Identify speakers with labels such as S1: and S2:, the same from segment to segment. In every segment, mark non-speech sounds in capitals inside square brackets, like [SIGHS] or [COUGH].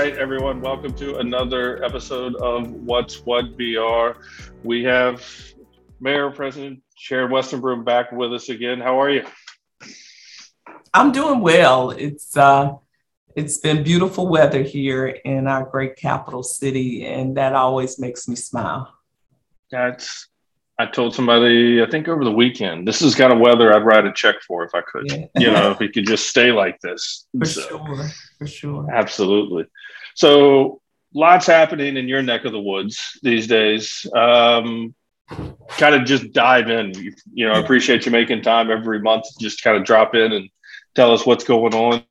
S1: Right, everyone, welcome to another episode of What's What BR. We have Mayor President Sharon Weston Broome back with us again. How are you?
S2: I'm doing well. It's uh, it's been beautiful weather here in our great capital city, and that always makes me smile.
S1: That's I told somebody, I think over the weekend, this is kind of weather I'd write a check for if I could. Yeah. you know, if it could just stay like this.
S2: For so, sure. For sure.
S1: Absolutely. So lots happening in your neck of the woods these days. Um, kind of just dive in. You know, I appreciate you making time every month, just kind of drop in and tell us what's going on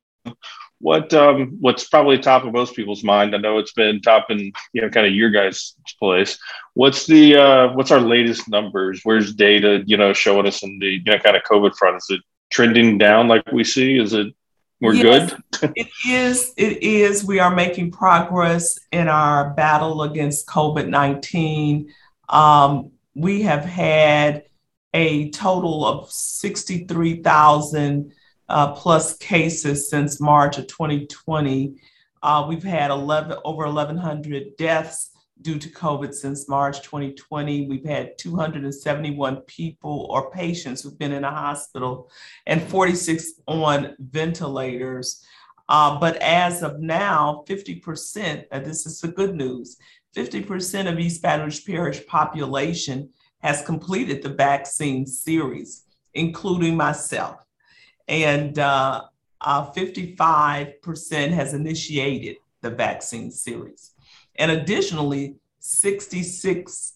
S1: what um, what's probably top of most people's mind? I know it's been top in you know kind of your guys' place. What's the uh, what's our latest numbers? Where's data you know showing us in the you know kind of COVID front? Is it trending down like we see? Is it we're yes,
S2: good? it is. It is. We are making progress in our battle against COVID nineteen. Um, we have had a total of sixty three thousand uh, plus cases since March of 2020. Uh, we've had 11, over 1,100 deaths due to COVID since March 2020. We've had 271 people or patients who've been in a hospital and 46 on ventilators. Uh, but as of now, 50%, and this is the good news, 50% of East Baton Rouge Parish population has completed the vaccine series, including myself and uh, uh, 55% has initiated the vaccine series. And additionally, 66%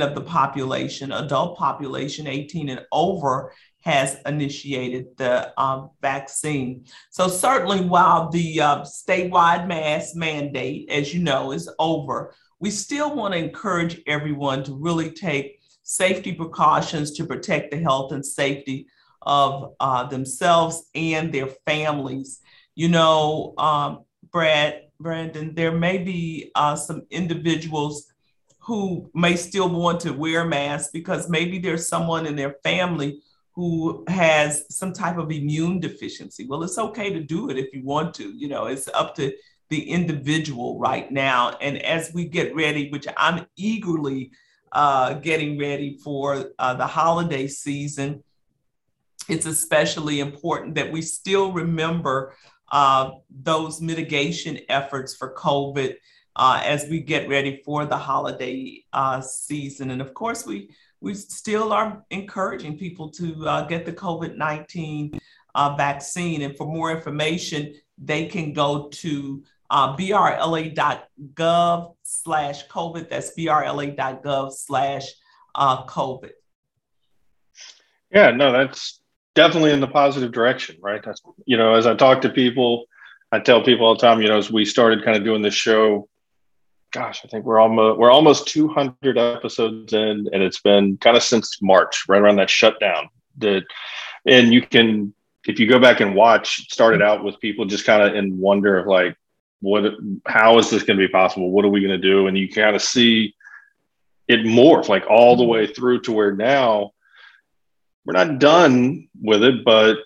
S2: of the population, adult population 18 and over, has initiated the um, vaccine. So, certainly, while the uh, statewide mask mandate, as you know, is over, we still want to encourage everyone to really take safety precautions to protect the health and safety of uh, themselves and their families. You know, um, Brad, Brandon, there may be uh, some individuals who may still want to wear masks because maybe there's someone in their family who has some type of immune deficiency. Well, it's okay to do it if you want to. You know, it's up to the individual right now. And as we get ready, which I'm eagerly uh, getting ready for uh, the holiday season, it's especially important that we still remember uh, those mitigation efforts for COVID uh, as we get ready for the holiday uh, season. And of course, we we still are encouraging people to uh, get the COVID 19 uh, vaccine. And for more information, they can go to uh, brla.gov slash COVID. That's brla.gov slash COVID.
S1: Yeah, no, that's definitely in the positive direction, right? That's you know, as I talk to people, I tell people all the time, you know, as we started kind of doing this show, gosh, I think we're almost we're almost 200 episodes in, and it's been kind of since March, right around that shutdown. That, and you can, if you go back and watch, started out with people just kind of in wonder of like, what, how is this going to be possible? What are we going to do? And you kind of see it morph like all the way through to where now we're not done with it, but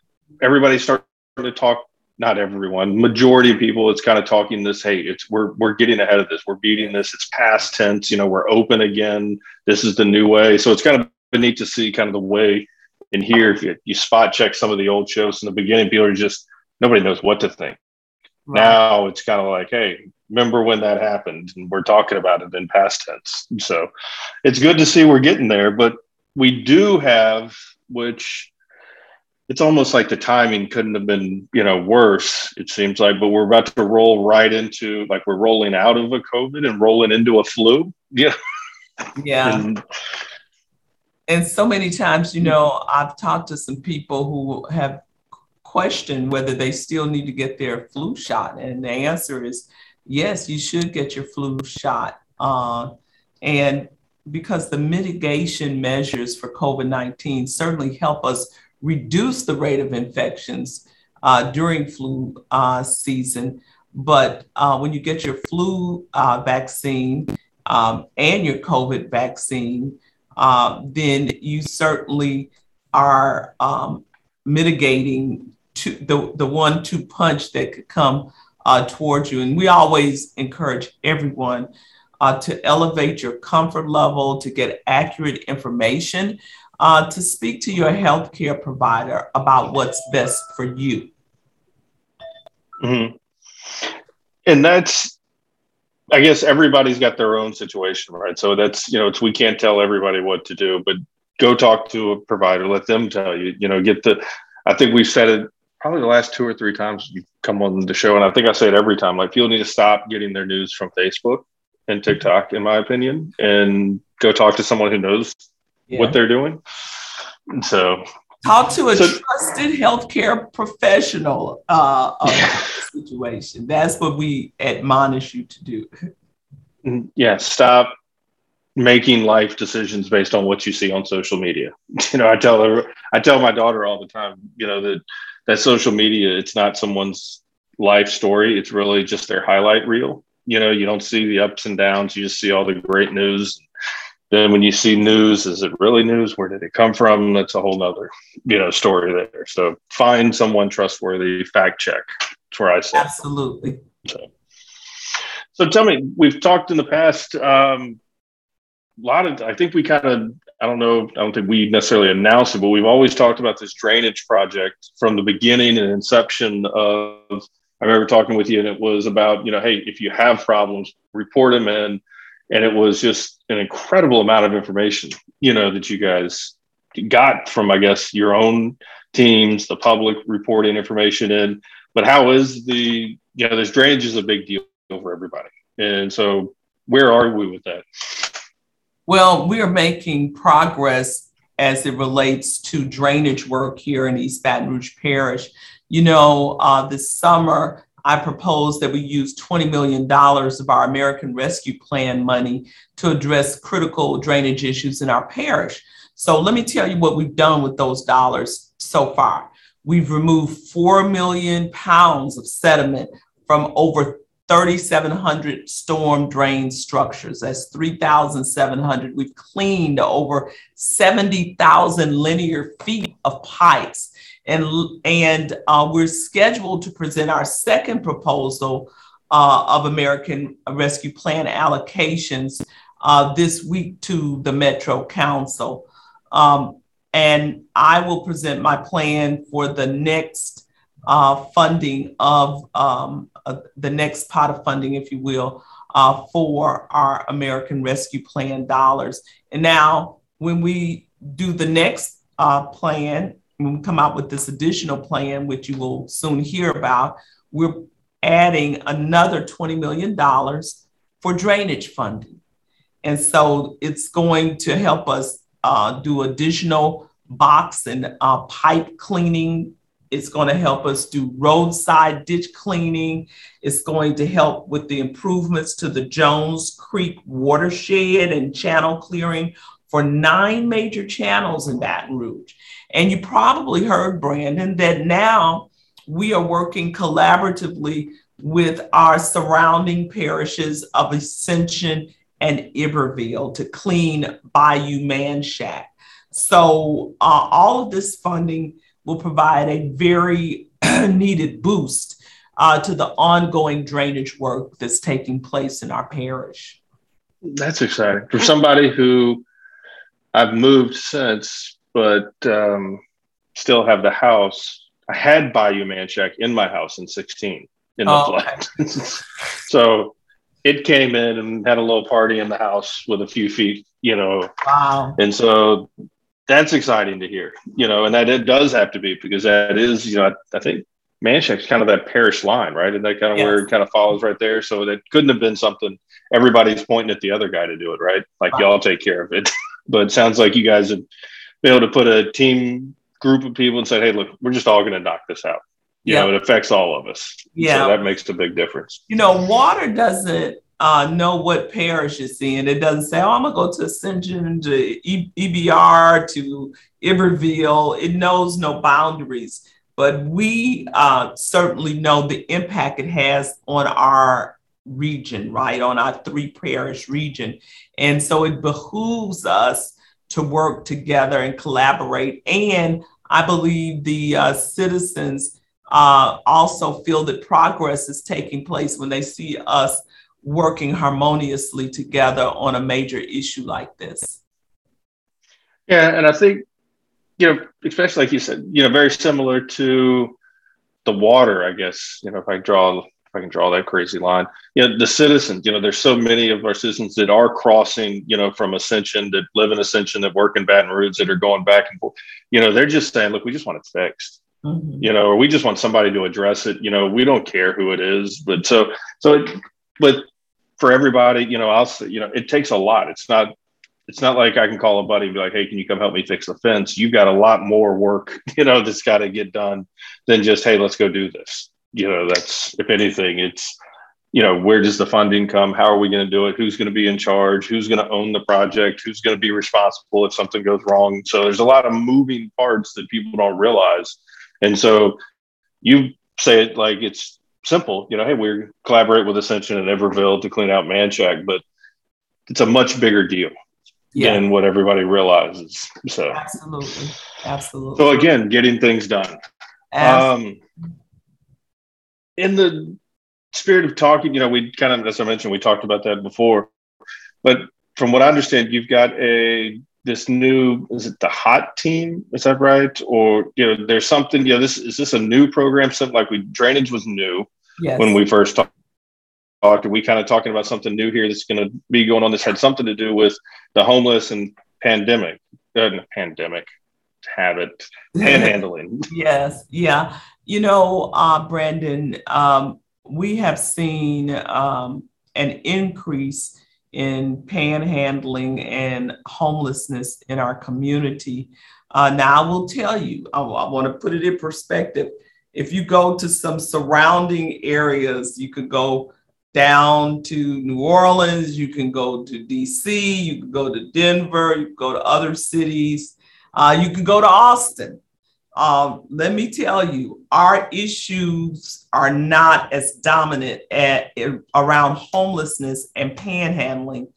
S1: everybody started to talk. Not everyone, majority of people, it's kind of talking this. Hey, it's we're we're getting ahead of this. We're beating this. It's past tense. You know, we're open again. This is the new way. So it's kind of neat to see kind of the way in here. If you, you spot check some of the old shows in the beginning, people are just nobody knows what to think. Right. Now it's kind of like, hey, remember when that happened? And we're talking about it in past tense. So it's good to see we're getting there, but we do have which it's almost like the timing couldn't have been you know worse it seems like but we're about to roll right into like we're rolling out of a covid and rolling into a flu. [LAUGHS] Yeah.
S2: Yeah. And, and so many times you know i've talked to some people who have questioned whether they still need to get their flu shot and the answer is yes you should get your flu shot. Uh, and because the mitigation measures for COVID 19 certainly help us reduce the rate of infections uh, during flu uh, season. But uh, when you get your flu uh, vaccine um, and your COVID vaccine, uh, then you certainly are um, mitigating to the, the one two punch that could come uh, towards you. And we always encourage everyone uh, to elevate your comfort level, to get accurate information, uh, to speak to your healthcare provider about what's best for you.
S1: Mm-hmm. And that's, I guess everybody's got their own situation, right? So that's, you know, it's, we can't tell everybody what to do, but go talk to a provider, let them tell you, you know, get the, I think we've said it probably the last two or three times you come on the show. And I think I say it every time, like people need to stop getting their news from Facebook and TikTok, in my opinion, and go talk to someone who knows yeah. what they're doing. So
S2: talk to a so, trusted healthcare professional uh, of the situation. That's what we admonish you to do.
S1: Mm-hmm. Yeah, stop making life decisions based on what you see on social media. [LAUGHS] You know, I tell her, I tell my daughter all the time, you know, that that social media, it's not someone's life story. It's really just their highlight reel. You know, you don't see the ups and downs. You just see all the great news. Then when you see news, is it really news? Where did it come from? That's a whole nother, you know, story there. So find someone trustworthy, fact check. That's where I say.
S2: Absolutely.
S1: So, so tell me, we've talked in the past, um, a lot of, I think we kind of, I don't know, I don't think we necessarily announced it, but we've always talked about this drainage project from the beginning and inception of, I remember talking with you and it was about, you know, hey, if you have problems, report them in. And it was just an incredible amount of information, you know, that you guys got from, I guess, your own teams, the public reporting information in. But how is the, you know, this drainage is a big deal for everybody. And so where are we with that?
S2: Well, we are making progress as it relates to drainage work here in East Baton Rouge Parish. You know, uh, this summer, I proposed that we use $20 million of our American Rescue Plan money to address critical drainage issues in our parish. So let me tell you what we've done with those dollars so far. We've removed 4 million pounds of sediment from over 3,700 storm drain structures. That's 3,700. We've cleaned over 70,000 linear feet of pipes. And, and uh, we're scheduled to present our second proposal uh, of American Rescue Plan allocations uh, this week to the Metro Council. Um, and I will present my plan for the next uh, funding of um, uh, the next pot of funding, if you will, uh, for our American Rescue Plan dollars. And now, when we do the next uh, plan, when we come out with this additional plan, which you will soon hear about, we're adding another $20 million for drainage funding. And so it's going to help us uh, do additional box and uh, pipe cleaning it's going to help us do roadside ditch cleaning. It's going to help with the improvements to the Jones Creek watershed and channel clearing for nine major channels in Baton Rouge. And you probably heard, Brandon, that now we are working collaboratively with our surrounding parishes of Ascension and Iberville to clean Bayou Manchac. So uh, all of this funding will provide a very [CLEARS THROAT] needed boost uh, to the ongoing drainage work that's taking place in our parish.
S1: That's exciting. For somebody who I've moved since, but um, still have the house, I had Bayou Manchac in my house in 16 in the oh, flood. Okay. [LAUGHS] so it came in and had a little party in the house with a few feet, you know.
S2: Wow.
S1: And so that's exciting to hear, you know, and that it does have to be because that is, you know, I, I think Manchac's kind of that parish line, right? And that kind of yes. where it kind of follows right there. So that couldn't have been something everybody's pointing at the other guy to do it, right? Like wow. y'all take care of it. [LAUGHS] but it sounds like you guys have been able to put a team group of people and say, hey, look, we're just all going to knock this out. You yeah. know, it affects all of us. Yeah. So that makes a big difference.
S2: You know, water doesn't uh, know what parish it's in. It doesn't say, oh, I'm going to go to Ascension, to e- EBR, to Iberville. It knows no boundaries. But we uh, certainly know the impact it has on our region, right? On our three parish region. And so it behooves us to work together and collaborate. And I believe the uh, citizens uh, also feel that progress is taking place when they see us working harmoniously together on a major issue like this.
S1: Yeah, and I think, you know, especially like you said, you know, very similar to the water, I guess, you know, if I draw if I can draw that crazy line. You know, the citizens, you know, there's so many of our citizens that are crossing, you know, from Ascension that live in Ascension that work in Baton Rouge that are going back and forth. You know, they're just saying, look, we just want it fixed. Mm-hmm. You know, or we just want somebody to address it. You know, we don't care who it is. But so so it, but for everybody, you know, I'll say, you know, it takes a lot. It's not it's not like I can call a buddy and be like, hey, can you come help me fix the fence? You've got a lot more work, [LAUGHS] you know, that's got to get done than just, hey, let's go do this you know, that's if anything, it's you know, where does the funding come? How are we going to do it? Who's going to be in charge? Who's going to own the project? Who's going to be responsible if something goes wrong? So there's a lot of moving parts that people don't realize. And so you say it like it's simple, you know, hey, we collaborate with Ascension and Iberville to clean out Manchac, but it's a much bigger deal yeah. than what everybody realizes. So
S2: absolutely. Absolutely.
S1: So again, getting things done. Absolutely. Um, in the spirit of talking, you know, we kind of, as I mentioned, we talked about that before. But from what I understand, you've got a this new is it the hot team? Is that right? Or you know, there's something. You know, this is this a new program? Something like we drainage was new yes. when we first talked. Are we kind of talking about something new here that's going to be going on? This had something to do with the homeless and pandemic, uh, pandemic habit, [LAUGHS] panhandling.
S2: yes, yeah. You know, uh, Brandon, um, we have seen um, an increase in panhandling and homelessness in our community. Uh, now, I will tell you, I, I want to put it in perspective. If you go to some surrounding areas, you could go down to New Orleans, you can go to DC, you can go to Denver, you can go to other cities, uh, you can go to Austin. Um, let me tell you, our issues are not as dominant at, around homelessness and panhandling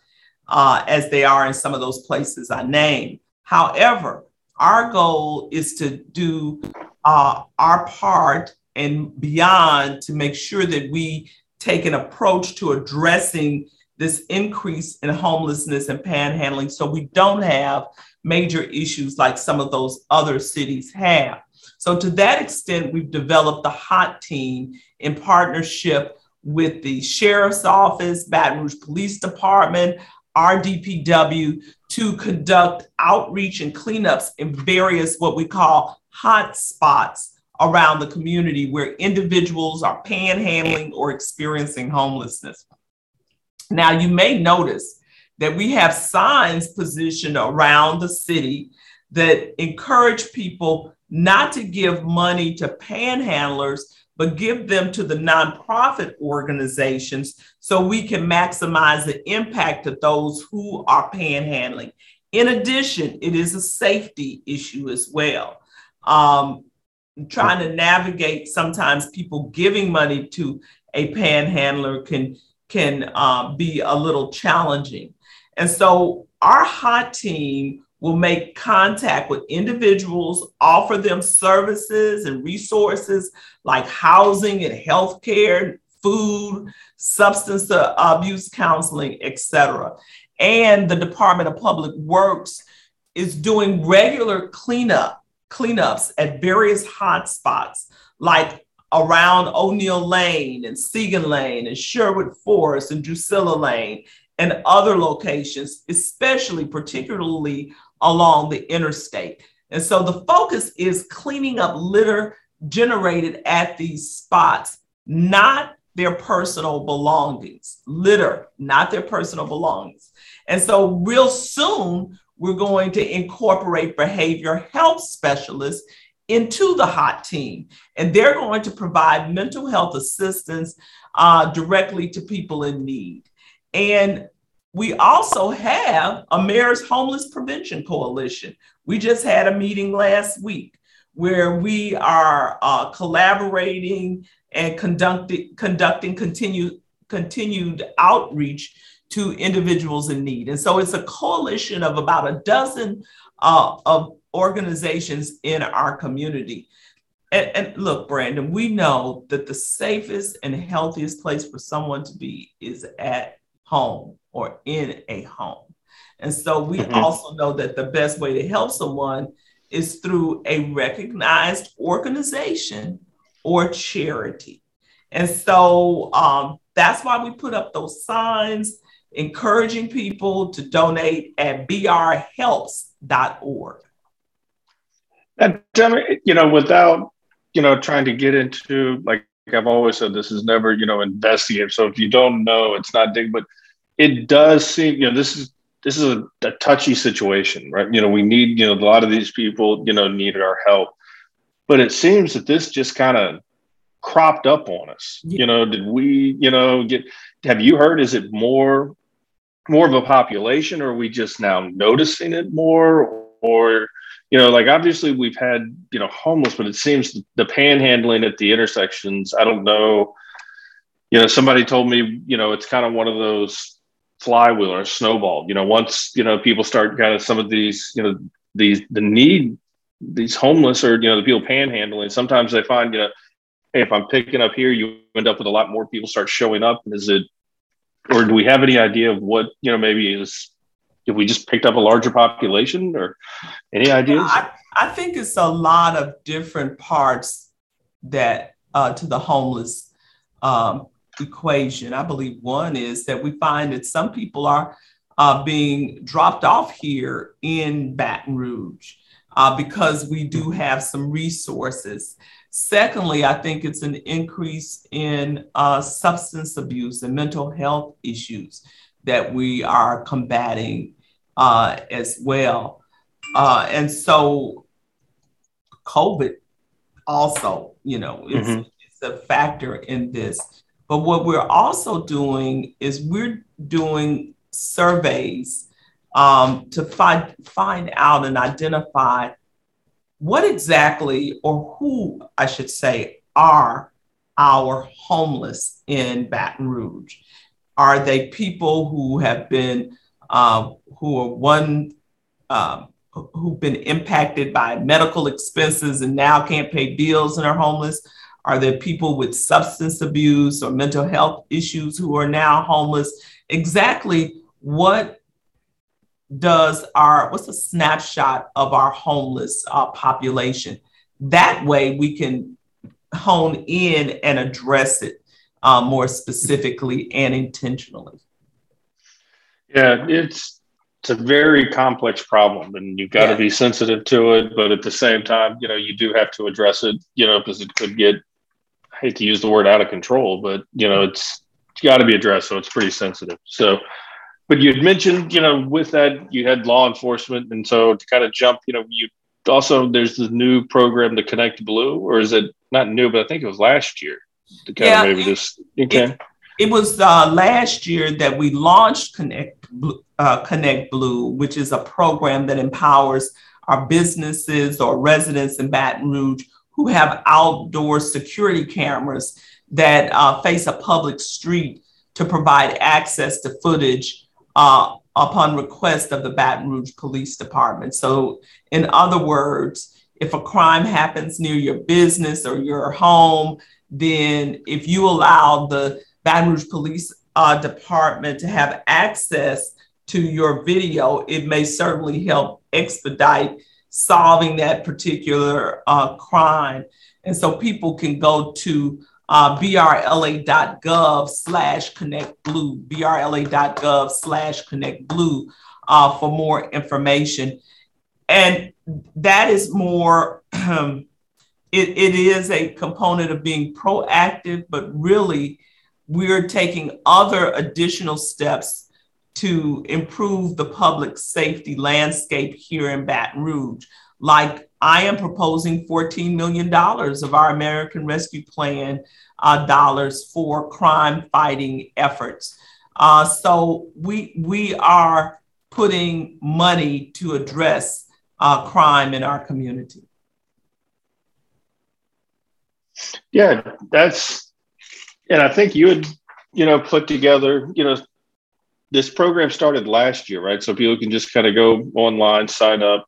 S2: uh, as they are in some of those places I named. However, our goal is to do uh, our part and beyond to make sure that we take an approach to addressing this increase in homelessness and panhandling so we don't have major issues like some of those other cities have. So, to that extent, we've developed the HOT team in partnership with the Sheriff's Office, Baton Rouge Police Department, RDPW to conduct outreach and cleanups in various what we call hot spots around the community where individuals are panhandling or experiencing homelessness. Now, you may notice that we have signs positioned around the city that encourage people not to give money to panhandlers, but give them to the nonprofit organizations so we can maximize the impact of those who are panhandling. In addition, it is a safety issue as well. Um, trying to navigate sometimes people giving money to a panhandler can can uh, be a little challenging. And so our hot team will make contact with individuals, offer them services and resources like housing and healthcare, food, substance abuse counseling, etc. And the Department of Public Works is doing regular cleanup cleanups at various hotspots like around O'Neill Lane and Siegen Lane and Sherwood Forest and Drusilla Lane and other locations, especially particularly along the interstate. And so the focus is cleaning up litter generated at these spots, not their personal belongings. Litter, not their personal belongings. And so, real soon, we're going to incorporate behavior health specialists into the hot team. And they're going to provide mental health assistance uh, directly to people in need. And we also have a Mayor's Homeless Prevention Coalition. We just had a meeting last week where we are uh, collaborating and conducting, conducting continued, continued outreach to individuals in need. And so it's a coalition of about a dozen uh, of organizations in our community. and, and, look, Brandon, we know that the safest and healthiest place for someone to be is at home or in a home. And so we mm-hmm. also know that the best way to help someone is through a recognized organization or charity. And so um, that's why we put up those signs encouraging people to donate at brhelps.org.
S1: And you know, without you know trying to get into like I've always said, this is never you know investigative. So if you don't know, it's not dig. But it does seem you know this is this is a, a touchy situation, right? You know, we need you know a lot of these people you know needed our help, but it seems that this just kind of cropped up on us. Yeah. You know, did we you know get? Have you heard? Is it more more of a population, or are we just now noticing it more, or you know, like obviously we've had, you know, homeless, but it seems the panhandling at the intersections, I don't know. You know, somebody told me, you know, it's kind of one of those flywheel or snowball. You know, once, you know, people start kind of some of these, you know, these the need these homeless or you know the people panhandling sometimes they find you know hey if i'm picking up here you end up with a lot more people start showing up is it or do we have any idea of what you know maybe is if we just picked up a larger population or any ideas?
S2: I, I think it's a lot of different parts that uh, to the homeless um, equation. I believe one is that we find that some people are uh, being dropped off here in Baton Rouge uh, because we do have some resources. Secondly, I think it's an increase in uh, substance abuse and mental health issues that we are combating uh, as well. Uh, and so COVID also, you know, is, mm-hmm. a factor in this. But what we're also doing is we're doing surveys um, to find find out and identify what exactly or who I should say are our homeless in Baton Rouge. Are they people who have been, uh, who are one, uh, who've been impacted by medical expenses and now can't pay bills and are homeless? Are there people with substance abuse or mental health issues who are now homeless? Exactly what does our, what's a snapshot of our homeless uh, population? That way we can hone in and address it uh, more specifically and intentionally?
S1: Yeah, it's it's a very complex problem, and you've got yeah. to be sensitive to it. But at the same time, you know, you do have to address it. You know, because it could get I hate to use the word out of control, but you know, it's it's got to be addressed. So it's pretty sensitive. So, but you had mentioned, you know, with that you had law enforcement, and so to kind of jump, you know, you also there's the new program, the Connect Blue, or is it not new? But I think it was last year to kind yeah, of maybe just okay.
S2: It, it was uh, last year that we launched Connect uh, Connect Blue, which is a program that empowers our businesses or residents in Baton Rouge who have outdoor security cameras that uh, face a public street to provide access to footage uh, upon request of the Baton Rouge Police Department. So, in other words, if a crime happens near your business or your home, then if you allow the Baton Rouge Police uh, Department to have access to your video, it may certainly help expedite solving that particular uh, crime. And so people can go to uh, brla.gov slash connect blue, brla.gov slash connect blue uh, for more information. And that is more [CLEARS THROAT] um, it, it is a component of being proactive, but really we're taking other additional steps to improve the public safety landscape here in Baton Rouge. Like I am proposing $14 million of our American Rescue Plan uh, dollars for crime fighting efforts. Uh, so we, we are putting money to address uh, crime in our community.
S1: Yeah, that's, and I think you had, you know, put together, you know, this program started last year, right? So people can just kind of go online, sign up.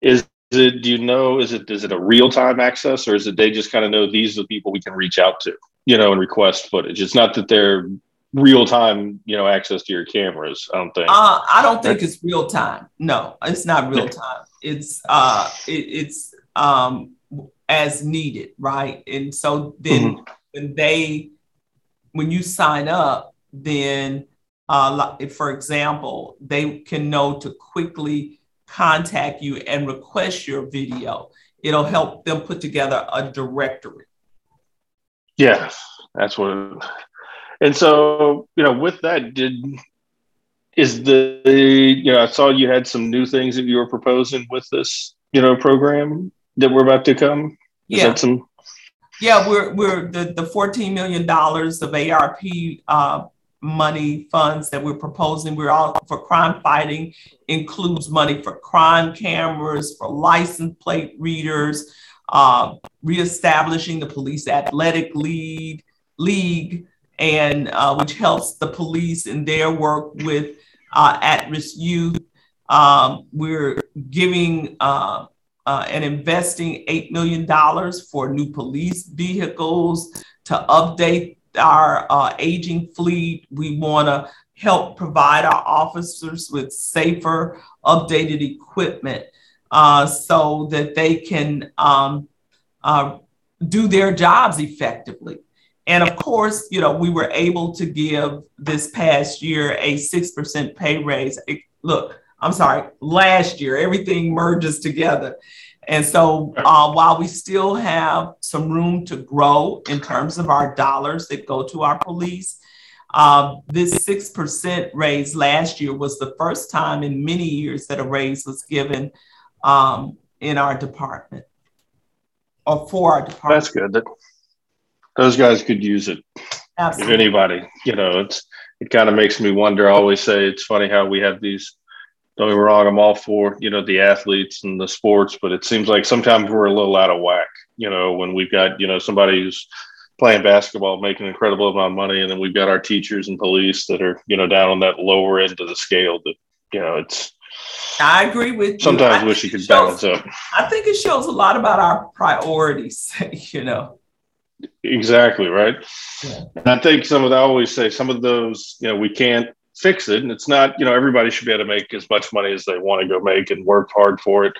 S1: Is it do you know is it is it a real time access or is it they just kind of know these are the people we can reach out to you know and request footage it's not that they're real time you know access to your cameras i don't think
S2: uh, i don't think it's real time no it's not real time it's uh it, it's um as needed right and so then mm-hmm. when they when you sign up then uh, for example they can know to quickly contact you and request your video. It'll help them put together a directory.
S1: Yeah, that's what. And so, you know, with that, did is the you know I saw you had some new things that you were proposing with this you know program that we're about to come.
S2: Yeah. some? Yeah, we're we're the the fourteen million dollars of ARP uh, money funds that we're proposing. We're all for crime fighting includes money for crime cameras, for license plate readers, uh, reestablishing the police athletic league, league, and uh, which helps the police in their work with uh, at-risk youth. Um, we're giving uh, uh, and investing $8 million for new police vehicles to update our uh, aging fleet. We want to help provide our officers with safer, updated equipment uh, so that they can um, uh, do their jobs effectively. And of course, you know, we were able to give this past year a 6% pay raise. Look, I'm sorry, last year, everything merges together. And so uh, while we still have some room to grow in terms of our dollars that go to our police, uh, this 6% raise last year was the first time in many years that a raise was given um, in our department or for our department.
S1: That's good. That, those guys could use it. Absolutely. If anybody, you know, it's it kind of makes me wonder. I always say it's funny how we have these don't get me wrong, I'm all for, you know, the athletes and the sports, but it seems like sometimes we're a little out of whack, you know, when we've got, you know, somebody who's playing basketball, making an incredible amount of money, and then we've got our teachers and police that are, you know, down on that lower end of the scale that, you know, it's
S2: I agree with you.
S1: Sometimes wish you could shows, balance up.
S2: I think it shows a lot about our priorities, [LAUGHS] you know.
S1: Exactly, right. Yeah. And I think some of the, I always say some of those, you know, we can't fix it. And it's not, you know, everybody should be able to make as much money as they want to go make and work hard for it.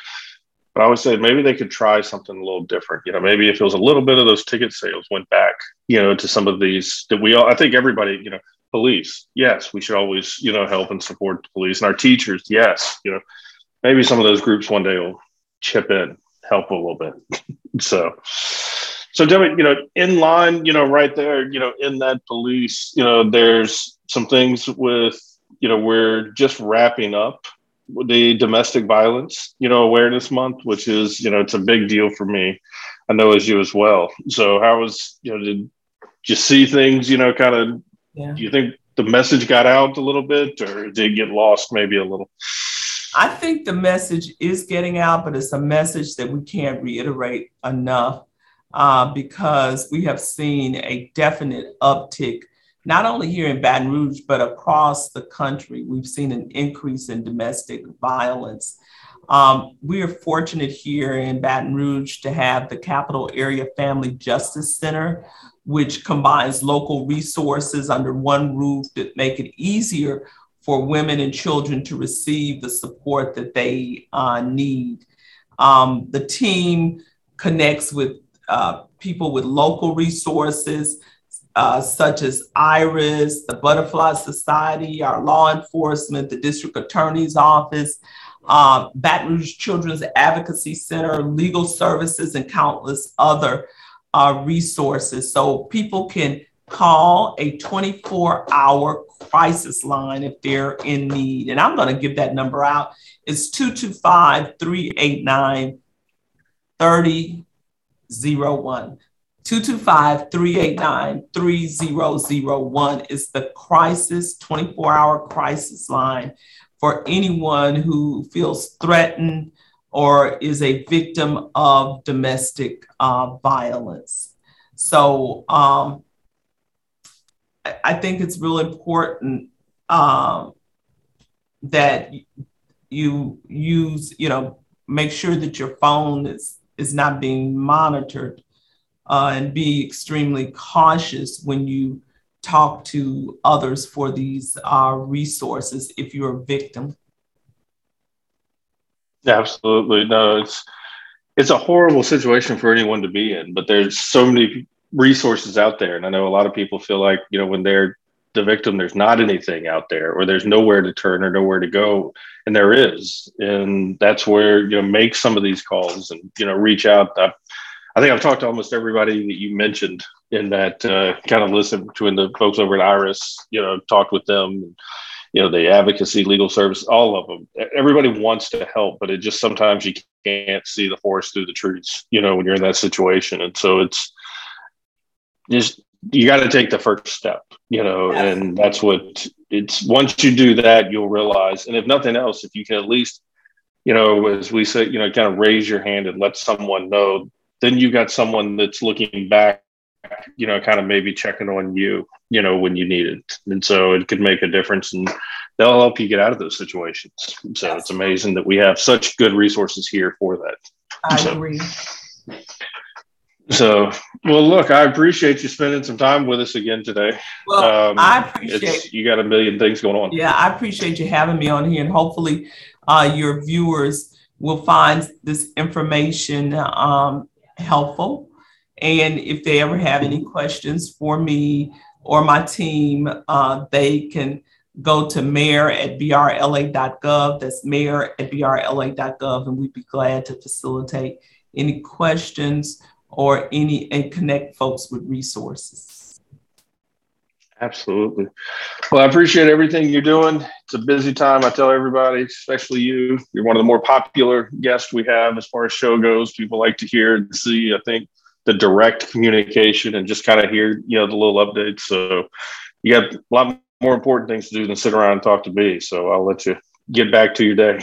S1: But I would say maybe they could try something a little different. You know, maybe if it was a little bit of those ticket sales went back, you know, to some of these that we all, I think everybody, you know, police, yes, we should always, you know, help and support the police and our teachers, yes, you know, maybe some of those groups one day will chip in, help a little bit. [LAUGHS] so, so Debbie, you know, in line, you know, right there, you know, in that police, you know, there's some things with, you know, we're just wrapping up the domestic violence, you know, awareness month, which is, you know, it's a big deal for me. I know as you as well. So how was, you know, did you see things, you know, kind of, yeah. do you think the message got out a little bit or did it get lost maybe a little?
S2: I think the message is getting out, but it's a message that we can't reiterate enough uh, because we have seen a definite uptick, not only here in Baton Rouge, but across the country. We've seen an increase in domestic violence. Um, we are fortunate here in Baton Rouge to have the Capital Area Family Justice Center, which combines local resources under one roof that make it easier for women and children to receive the support that they uh, need. Um, the team connects with uh, people with local resources, uh, such as IRIS, the Butterfly Society, our law enforcement, the district attorney's office, uh, Baton Rouge Children's Advocacy Center, legal services, and countless other uh, resources. So people can call a 24 hour crisis line if they're in need. And I'm going to give that number out. It's 225 389 30 01. 225-389-3001 is the crisis 24-hour crisis line for anyone who feels threatened or is a victim of domestic uh, violence. So um, I think it's really important um, that you use, you know, make sure that your phone is is not being monitored uh, and be extremely cautious when you talk to others for these uh, resources if you're a victim.
S1: Absolutely. No, it's it's a horrible situation for anyone to be in, but there's so many resources out there. And I know a lot of people feel like, you know, when they're the victim, there's not anything out there or there's nowhere to turn or nowhere to go. And there is. And that's where, you know, make some of these calls and, you know, reach out. I, I think I've talked to almost everybody that you mentioned in that uh, kind of listen between the folks over at Iris, you know, talked with them, you know, the advocacy, legal service, all of them. Everybody wants to help, but it just sometimes you can't see the forest through the trees, you know, when you're in that situation. And so it's just, you got to take the first step, you know, and that's what it's once you do that, you'll realize. And if nothing else, if you can at least, you know, as we say, you know, kind of raise your hand and let someone know, then you've got someone that's looking back you know, kind of maybe checking on you, you know, when you need it. And so it could make a difference and they'll help you get out of those situations. So it's amazing that we have such good resources here for that.
S2: I
S1: so,
S2: agree.
S1: So, well, look, I appreciate you spending some time with us again today.
S2: Well, um, I appreciate
S1: you got a million things going on.
S2: Yeah, I appreciate you having me on here, and hopefully, uh, your viewers will find this information um, helpful and if they ever have any questions for me or my team, uh, they can go to mayor at brla.gov. That's mayor at brla.gov, and we'd be glad to facilitate any questions or any and connect folks with resources.
S1: Absolutely. Well, I appreciate everything you're doing. It's a busy time. I tell everybody, especially you, you're one of the more popular guests we have as far as show goes. People like to hear and see, I think, the direct communication and just kind of hear, you know, the little updates. So you got a lot more important things to do than sit around and talk to me. So I'll let you get back to your day.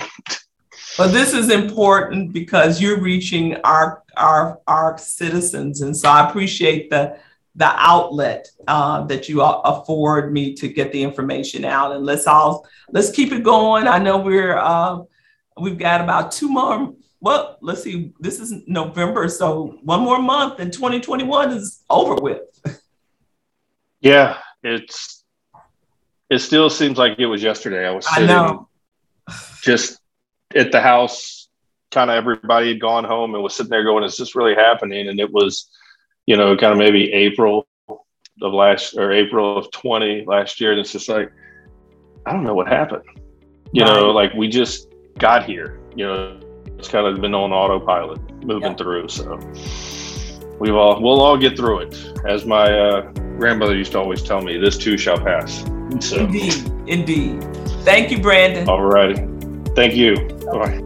S2: Well, this is important because you're reaching our our our citizens, and so I appreciate the the outlet uh, that you afford me to get the information out. And let's all let's keep it going. I know we're uh, we've got about two more well, let's see, this is November, so one more month and 2021 is over with. [LAUGHS]
S1: Yeah, it's it still seems like it was yesterday. I was sitting
S2: I [SIGHS]
S1: just at the house, kind of everybody had gone home and was sitting there going, Is this really happening? And it was, you know, kind of maybe April of last or April of 20 last year. And it's just like, I don't know what happened. You right. know, like we just got here, you know, it's kind of been on autopilot moving yeah. through. So we've all we'll all get through it. As my uh, grandmother used to always tell me, this too shall pass.
S2: So. Indeed, indeed. Thank you, Brandon.
S1: All righty. Thank you. Bye.